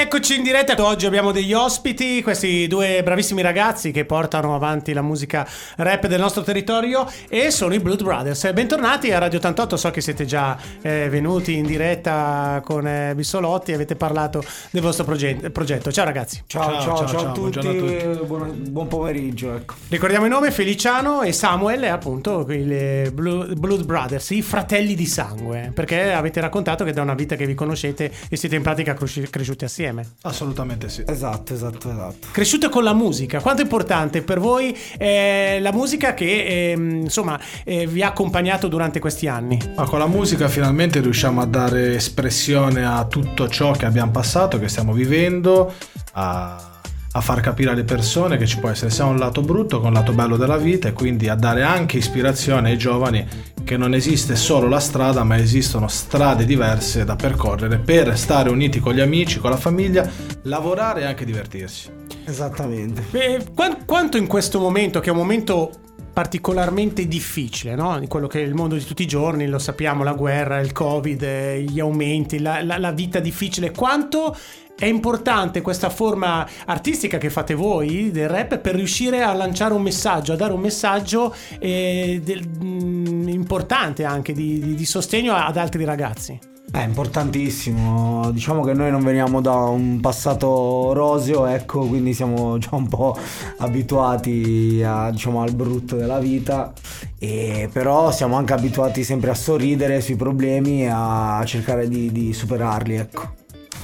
Eccoci in diretta, oggi abbiamo degli ospiti, questi due bravissimi ragazzi che portano avanti la musica rap del nostro territorio e sono i Blood Brothers. Bentornati a Radio 88, so che siete già eh, venuti in diretta con eh, Bissolotti e avete parlato del vostro proget- progetto. Ciao ragazzi. Ciao, ciao, ciao, ciao, a, tutti. a tutti, buon, buon pomeriggio. Ecco. Ricordiamo il nome, Feliciano e Samuel, appunto i Blood Brothers, i fratelli di sangue, perché avete raccontato che da una vita che vi conoscete e siete in pratica cresciuti assieme insieme. Assolutamente sì. Esatto, esatto, esatto. Cresciute con la musica. Quanto è importante per voi eh, la musica che eh, insomma eh, vi ha accompagnato durante questi anni? Ma con la musica finalmente riusciamo a dare espressione a tutto ciò che abbiamo passato, che stiamo vivendo, a a far capire alle persone che ci può essere sia un lato brutto che un lato bello della vita e quindi a dare anche ispirazione ai giovani che non esiste solo la strada ma esistono strade diverse da percorrere per stare uniti con gli amici, con la famiglia, lavorare e anche divertirsi. Esattamente. Beh, quanto in questo momento, che è un momento particolarmente difficile, no? Di quello che è il mondo di tutti i giorni, lo sappiamo, la guerra, il covid, gli aumenti, la, la, la vita difficile, quanto è importante questa forma artistica che fate voi del rap per riuscire a lanciare un messaggio, a dare un messaggio eh, del, mh, mm, importante anche di, di, di sostegno ad altri ragazzi. È importantissimo, diciamo che noi non veniamo da un passato roseo, ecco, quindi siamo già un po' abituati a, diciamo, al brutto della vita, e però siamo anche abituati sempre a sorridere sui problemi e a cercare di, di superarli, ecco.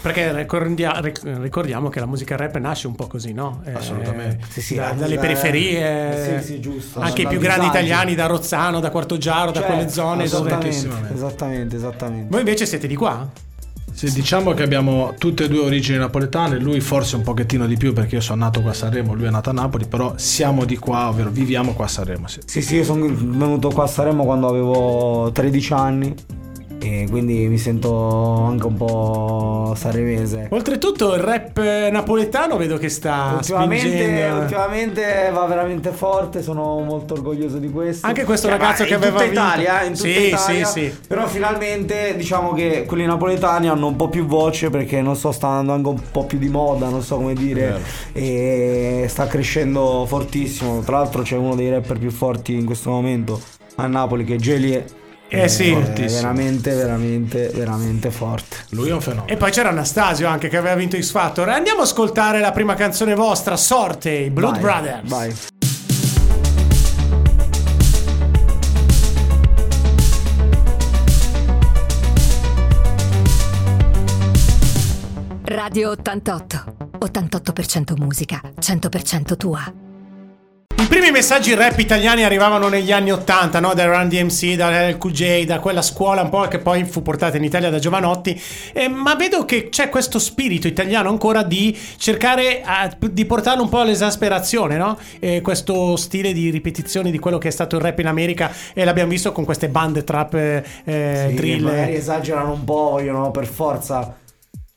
Perché ricordia- ricordiamo che la musica rap nasce un po' così, no? Eh, Assolutamente. Sì, sì, da, dalle periferie, sì, sì, giusto. anche i più grandi italiani, da Rozzano, da Quartogiaro, cioè, da quelle zone. Esattamente, dove... esattamente, esattamente. Voi invece siete di qua? Sì, diciamo che abbiamo tutte e due origini napoletane, lui forse un pochettino di più perché io sono nato qua a Sanremo, lui è nato a Napoli, però siamo di qua, ovvero viviamo qua a Sanremo. Sì, sì, sì io sono venuto qua a Sanremo quando avevo 13 anni e quindi mi sento anche un po' saremese. Oltretutto il rap napoletano vedo che sta ultimamente, ultimamente va veramente forte, sono molto orgoglioso di questo. Anche questo cioè, ragazzo che aveva in tutta Italia, in tutta sì, Italia, sì, sì. però finalmente diciamo che quelli napoletani hanno un po' più voce perché non so, sta andando anche un po' più di moda, non so come dire, e sta crescendo fortissimo. Tra l'altro c'è uno dei rapper più forti in questo momento a Napoli che è Gelie eh sì, è veramente, veramente, veramente forte. Lui è un fenomeno. E poi c'era Anastasio anche che aveva vinto X Factor. Andiamo a ascoltare la prima canzone vostra, Sorte, i Blood vai, Brothers. Vai. Radio 88. 88% musica, 100% tua. I primi messaggi rap italiani arrivavano negli anni 80, no? da Run DMC, da LQJ, da quella scuola un po' che poi fu portata in Italia da Giovanotti, eh, ma vedo che c'è questo spirito italiano ancora di cercare a, di portarlo un po' all'esasperazione, no? eh, questo stile di ripetizione di quello che è stato il rap in America e l'abbiamo visto con queste bande trap eh, sì, drill. Magari esagerano un po', vogliono per forza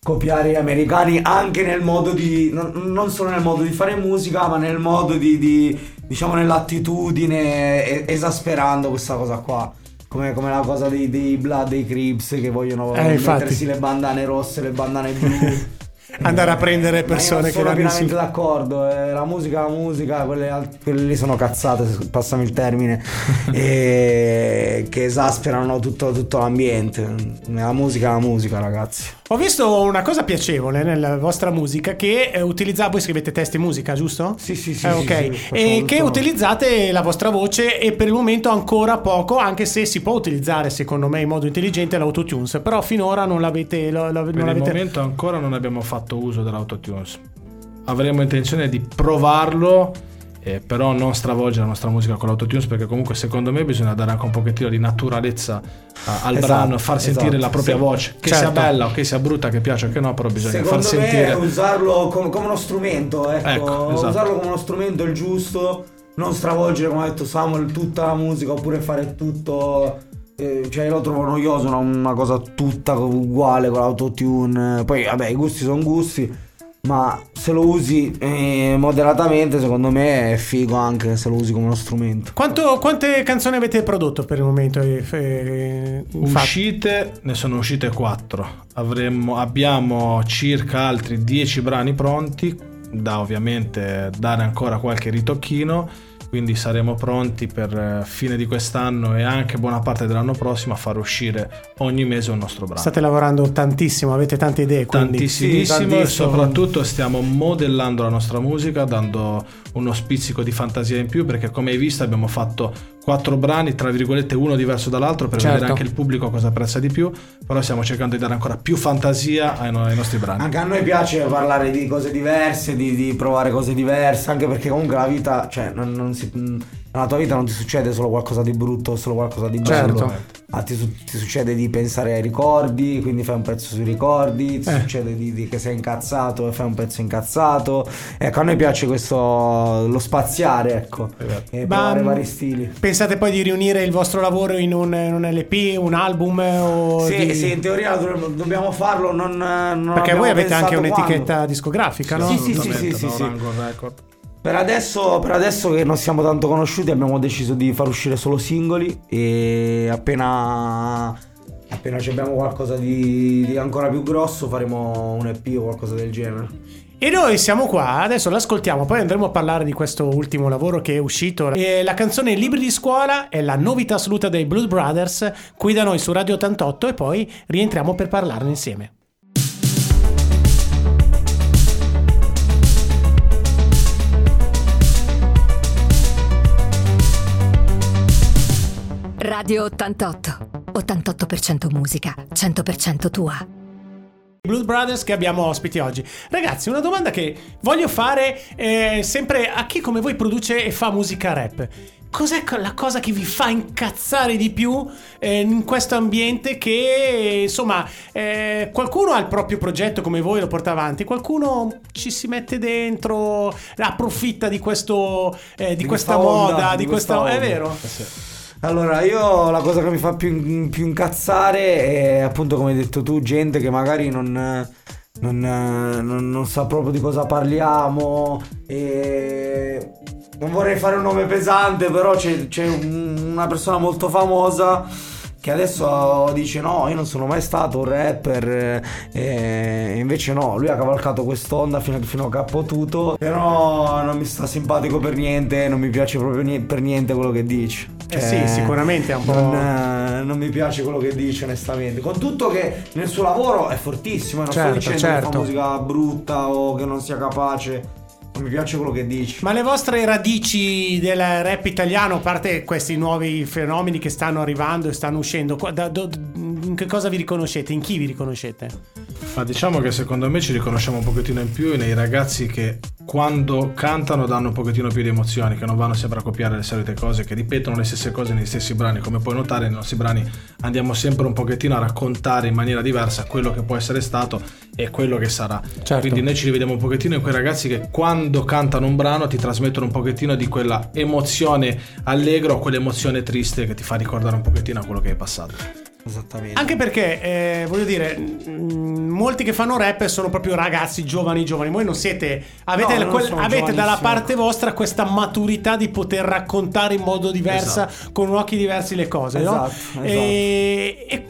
copiare gli americani anche nel modo di non, non, solo nel modo di fare musica ma nel modo di, di diciamo nell'attitudine esasperando questa cosa qua. Come, come la cosa dei, dei Blood, dei Crips che vogliono eh, mettersi le bandane rosse, le bandane blu. Andare a prendere persone che vanno pienamente d'accordo eh, la musica la musica quelle, quelle lì sono cazzate passami il termine e che esasperano tutto, tutto l'ambiente. La musica la musica ragazzi ho visto una cosa piacevole nella vostra musica che eh, utilizzate, voi scrivete testi e musica, giusto? Sì, sì, sì. Eh, ok, sì, sì, e che utilizzate la vostra voce e per il momento ancora poco, anche se si può utilizzare secondo me in modo intelligente l'autotunes, però finora non l'avete... Lo, lo, per non il l'avete... momento ancora non abbiamo fatto uso dell'autotunes. Avremo intenzione di provarlo eh, però non stravolgere la nostra musica con l'autotunes perché comunque secondo me bisogna dare anche un pochettino di naturalezza a, al esatto, brano, far sentire esatto, la propria sì. voce, che certo. sia bella o che sia brutta, che piaccia o che no, però bisogna secondo far sentire... usarlo come, come, uno strumento, ecco, ecco esatto. usarlo come uno strumento il giusto, non stravolgere come ha detto Samuel tutta la musica oppure fare tutto... Eh, cioè io lo trovo noioso una, una cosa tutta uguale con l'autotune poi vabbè i gusti sono gusti ma se lo usi eh, moderatamente secondo me è figo anche se lo usi come uno strumento. Quanto, quante canzoni avete prodotto per il momento? Eh, eh, uscite, ne sono uscite 4. Avremmo, abbiamo circa altri 10 brani pronti da ovviamente dare ancora qualche ritocchino quindi saremo pronti per eh, fine di quest'anno e anche buona parte dell'anno prossimo a far uscire ogni mese un nostro brano. State lavorando tantissimo, avete tante idee. Quindi. Tantissimo sì, e soprattutto stiamo modellando la nostra musica, dando uno spizzico di fantasia in più perché come hai visto abbiamo fatto quattro brani, tra virgolette uno diverso dall'altro per certo. vedere anche il pubblico cosa apprezza di più, però stiamo cercando di dare ancora più fantasia ai, no- ai nostri brani. Anche a noi piace parlare di cose diverse, di, di provare cose diverse, anche perché comunque la vita, cioè non, non si nella tua vita non ti succede solo qualcosa di brutto o solo qualcosa di bello. Certo. Ma ti, ti, succede di pensare ai ricordi, quindi fai un pezzo sui ricordi, ti eh. succede di, di, che sei incazzato e fai un pezzo incazzato. Ecco, a noi piace questo lo spaziare, ecco, esatto. e provare vari stili. Pensate poi di riunire il vostro lavoro in un, in un LP, un album? O sì, di... sì, in teoria dobbiamo farlo. Non, non Perché voi avete anche un'etichetta quando. discografica, sì, no? Sì, sì, sì, sì, sì, sì. Per adesso, per adesso, che non siamo tanto conosciuti abbiamo deciso di far uscire solo singoli e appena, appena abbiamo qualcosa di, di ancora più grosso faremo un EP o qualcosa del genere. E noi siamo qua, adesso l'ascoltiamo, poi andremo a parlare di questo ultimo lavoro che è uscito. E la canzone Libri di scuola è la novità assoluta dei Blood Brothers, qui da noi su Radio 88 e poi rientriamo per parlarne insieme. Radio 88. 88% musica, 100% tua. Blood Brothers che abbiamo ospiti oggi. Ragazzi, una domanda che voglio fare eh, sempre a chi come voi produce e fa musica rap. Cos'è la cosa che vi fa incazzare di più eh, in questo ambiente che insomma eh, qualcuno ha il proprio progetto come voi lo porta avanti, qualcuno ci si mette dentro, approfitta di, questo, eh, di, di questa, moda, onda, di, di questa... questa... È vero? Eh sì. Allora, io la cosa che mi fa più, più, incazzare è appunto come hai detto tu, gente che magari non, non, non, non sa proprio di cosa parliamo e non vorrei fare un nome pesante, però c'è, c'è una persona molto famosa che adesso dice no, io non sono mai stato un rapper, e invece no, lui ha cavalcato quest'onda fino, fino a che ha potuto, però non mi sta simpatico per niente, non mi piace proprio niente, per niente quello che dice. Eh sì, sicuramente è un po'... Non, eh, non, mi piace quello che dice onestamente, con tutto che nel suo lavoro è fortissimo, non certo, sto dicendo certo. che fa musica brutta o che non sia capace non mi piace quello che dici. Ma le vostre radici del rap italiano, a parte questi nuovi fenomeni che stanno arrivando e stanno uscendo, da, da, in che cosa vi riconoscete? In chi vi riconoscete? Ma diciamo che secondo me ci riconosciamo un pochettino in più nei ragazzi che quando cantano danno un pochettino più di emozioni, che non vanno sempre a copiare le solite cose, che ripetono le stesse cose negli stessi brani. Come puoi notare, nei nostri brani andiamo sempre un pochettino a raccontare in maniera diversa quello che può essere stato e quello che sarà. Certo. Quindi noi ci rivediamo un pochettino in quei ragazzi che quando cantano un brano ti trasmettono un pochettino di quella emozione allegra o quell'emozione triste che ti fa ricordare un pochettino a quello che hai passato. Esattamente. Anche perché, eh, voglio dire, mh, molti che fanno rap sono proprio ragazzi giovani, giovani. Voi non siete. Avete, no, quel, avete dalla parte vostra questa maturità di poter raccontare in modo diverso, esatto. con occhi diversi le cose, esatto, no? Esatto. E, e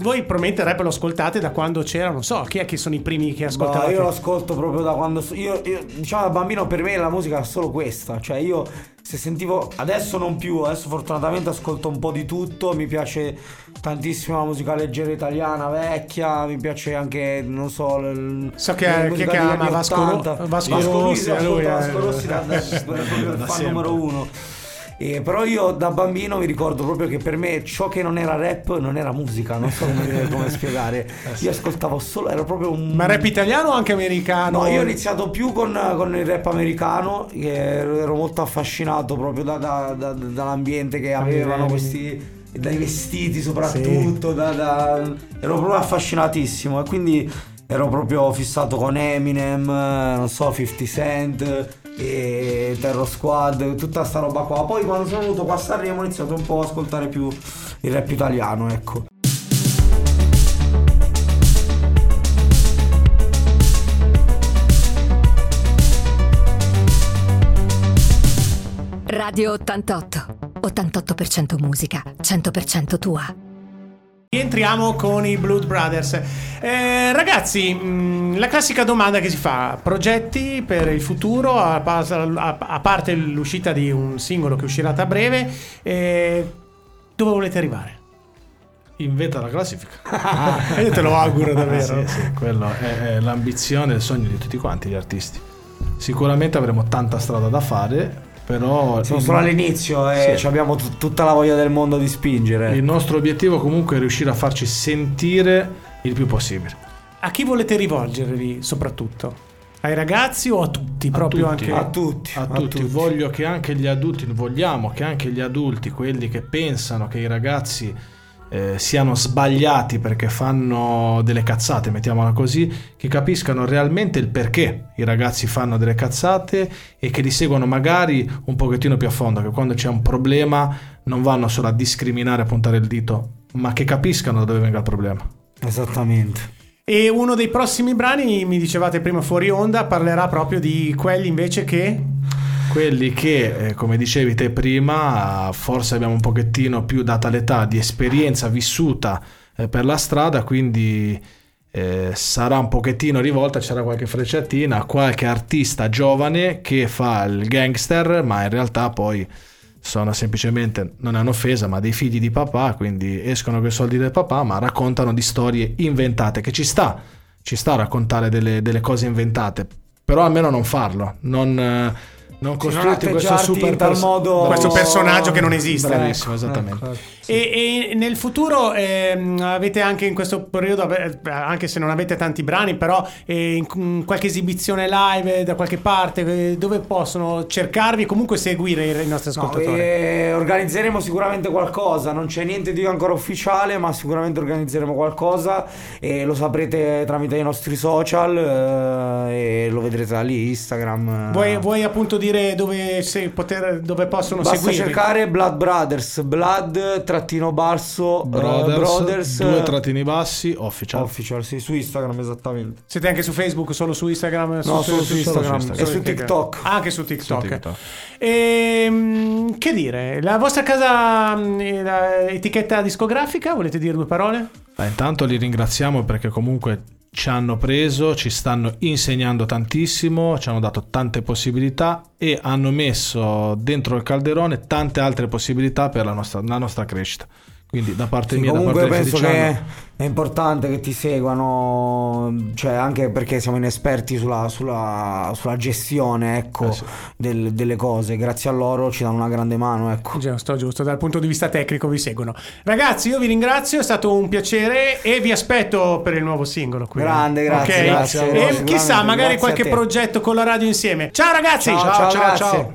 voi probabilmente il rap lo ascoltate da quando c'era, non so, chi è che sono i primi che ascoltavate? io lo ascolto proprio da quando. Io, io, diciamo da bambino per me la musica è solo questa. Cioè, io se sentivo adesso non più, adesso fortunatamente ascolto un po' di tutto, mi piace tantissimo la musica leggera italiana vecchia, mi piace anche, non so, l- so che, che, che ama Vasco, Vasco, Vasco Rossi, Vasco Rossi, lui, Vasco Rossi da, da, da, da, da fan numero uno. Eh, però io da bambino mi ricordo proprio che per me ciò che non era rap non era musica, non so come, come spiegare. Io ascoltavo solo, era proprio un... Ma rap italiano o anche americano? No, io ho iniziato più con, con il rap americano, ero molto affascinato proprio da, da, da, dall'ambiente che avevano questi dai vestiti soprattutto, sì. da, da... ero proprio affascinatissimo e quindi ero proprio fissato con Eminem, non so, 50 Cent e Terror Squad, tutta sta roba qua. Poi quando sono venuto qua a Sanremo ho iniziato un po' a ascoltare più il rap italiano, ecco. Radio 88. 88% musica, 100% tua. Entriamo con i Blood Brothers. Eh, ragazzi, mh, la classica domanda che si fa: progetti per il futuro, a, a- a parte l'uscita di un singolo che uscirà a breve, eh, dove volete arrivare? Inventa la classifica. Io te lo auguro davvero. Sì, sì, quello è, è l'ambizione e il sogno di tutti quanti gli artisti. Sicuramente avremo tanta strada da fare, però Siamo solo all'inizio e Sì. abbiamo tut- tutta la voglia del mondo di spingere. il nostro obiettivo comunque è riuscire a farci sentire il più possibile. A chi volete rivolgervi soprattutto? Ai ragazzi o a tutti? proprio tutti. anche A tutti, A, a tutti. tutti. voglio che anche gli adulti, vogliamo che anche gli adulti, quelli che pensano che i ragazzi eh, siano sbagliati perché fanno delle cazzate, mettiamola così, che capiscano realmente il perché i ragazzi fanno delle cazzate e che li seguono magari un pochettino più a fondo, che quando c'è un problema non vanno solo a discriminare, a puntare il dito, ma che capiscano da dove venga il problema. Esattamente. E uno dei prossimi brani, mi dicevate prima fuori onda, parlerà proprio di quelli invece che... quelli che, eh, come dicevi te prima, forse abbiamo un pochettino più data l'età di esperienza vissuta eh, per la strada, quindi eh, sarà un pochettino rivolta, sarà qualche frecciatina qualche artista giovane che fa il gangster, ma in realtà poi sono semplicemente, non è un'offesa, ma dei figli di papà, quindi escono con i soldi del papà, ma raccontano di storie inventate, che ci sta, ci sta a raccontare delle, delle cose inventate, però almeno non farlo, non, eh, non costruirti questo atteggiarti super in tal pers- modo- Questo personaggio che non esiste. Bravissimo, Ecco, esattamente. ecco. E, e nel futuro ehm, avete anche in questo periodo, anche se non avete tanti brani, però eh, in, qualche esibizione live eh, da qualche parte eh, dove possono cercarvi comunque seguire i, i nostri No, ascoltatori. eh, organizzeremo sicuramente qualcosa, non c'è niente di ancora ufficiale, ma sicuramente organizzeremo qualcosa e lo saprete tramite i nostri social eh, e lo vedrete da lì, Instagram. eh. Vuoi, vuoi appunto dire dove, se poter, dove possono Basta seguirvi? cercare Blood Brothers, Blood trattino basso eh, Brothers, Brothers, due eh, trattini bassi, official. official, sì, su Instagram esattamente. Siete anche su Facebook, solo su Instagram? No, solo su Instagram Instagram. e su TikTok. Anche su TikTok. Su TikTok. Ehm, che dire? La vostra casa, la etichetta discografica, volete dire due parole? Beh, intanto li ringraziamo perché comunque ci hanno preso, ci stanno insegnando tantissimo, ci hanno dato tante possibilità e hanno messo dentro il calderone tante altre possibilità per la nostra, la nostra crescita. Quindi da parte Sì, mia, da comunque parte di penso che è importante che ti seguano, cioè anche perché siamo inesperti sulla, sulla- sulla gestione ecco, Eh sì. del- delle cose. Grazie a loro ci danno una grande mano. Ecco. Giusto, giusto, dal punto di vista tecnico vi seguono. Ragazzi, io vi ringrazio, è stato un piacere e vi aspetto per il nuovo singolo. Qui. Grande, grazie, Ok? grazie E sicuramente, chissà, magari grazie qualche progetto con la radio insieme. Ciao ragazzi! Ciao, Ciao, ciao, grazie. ciao.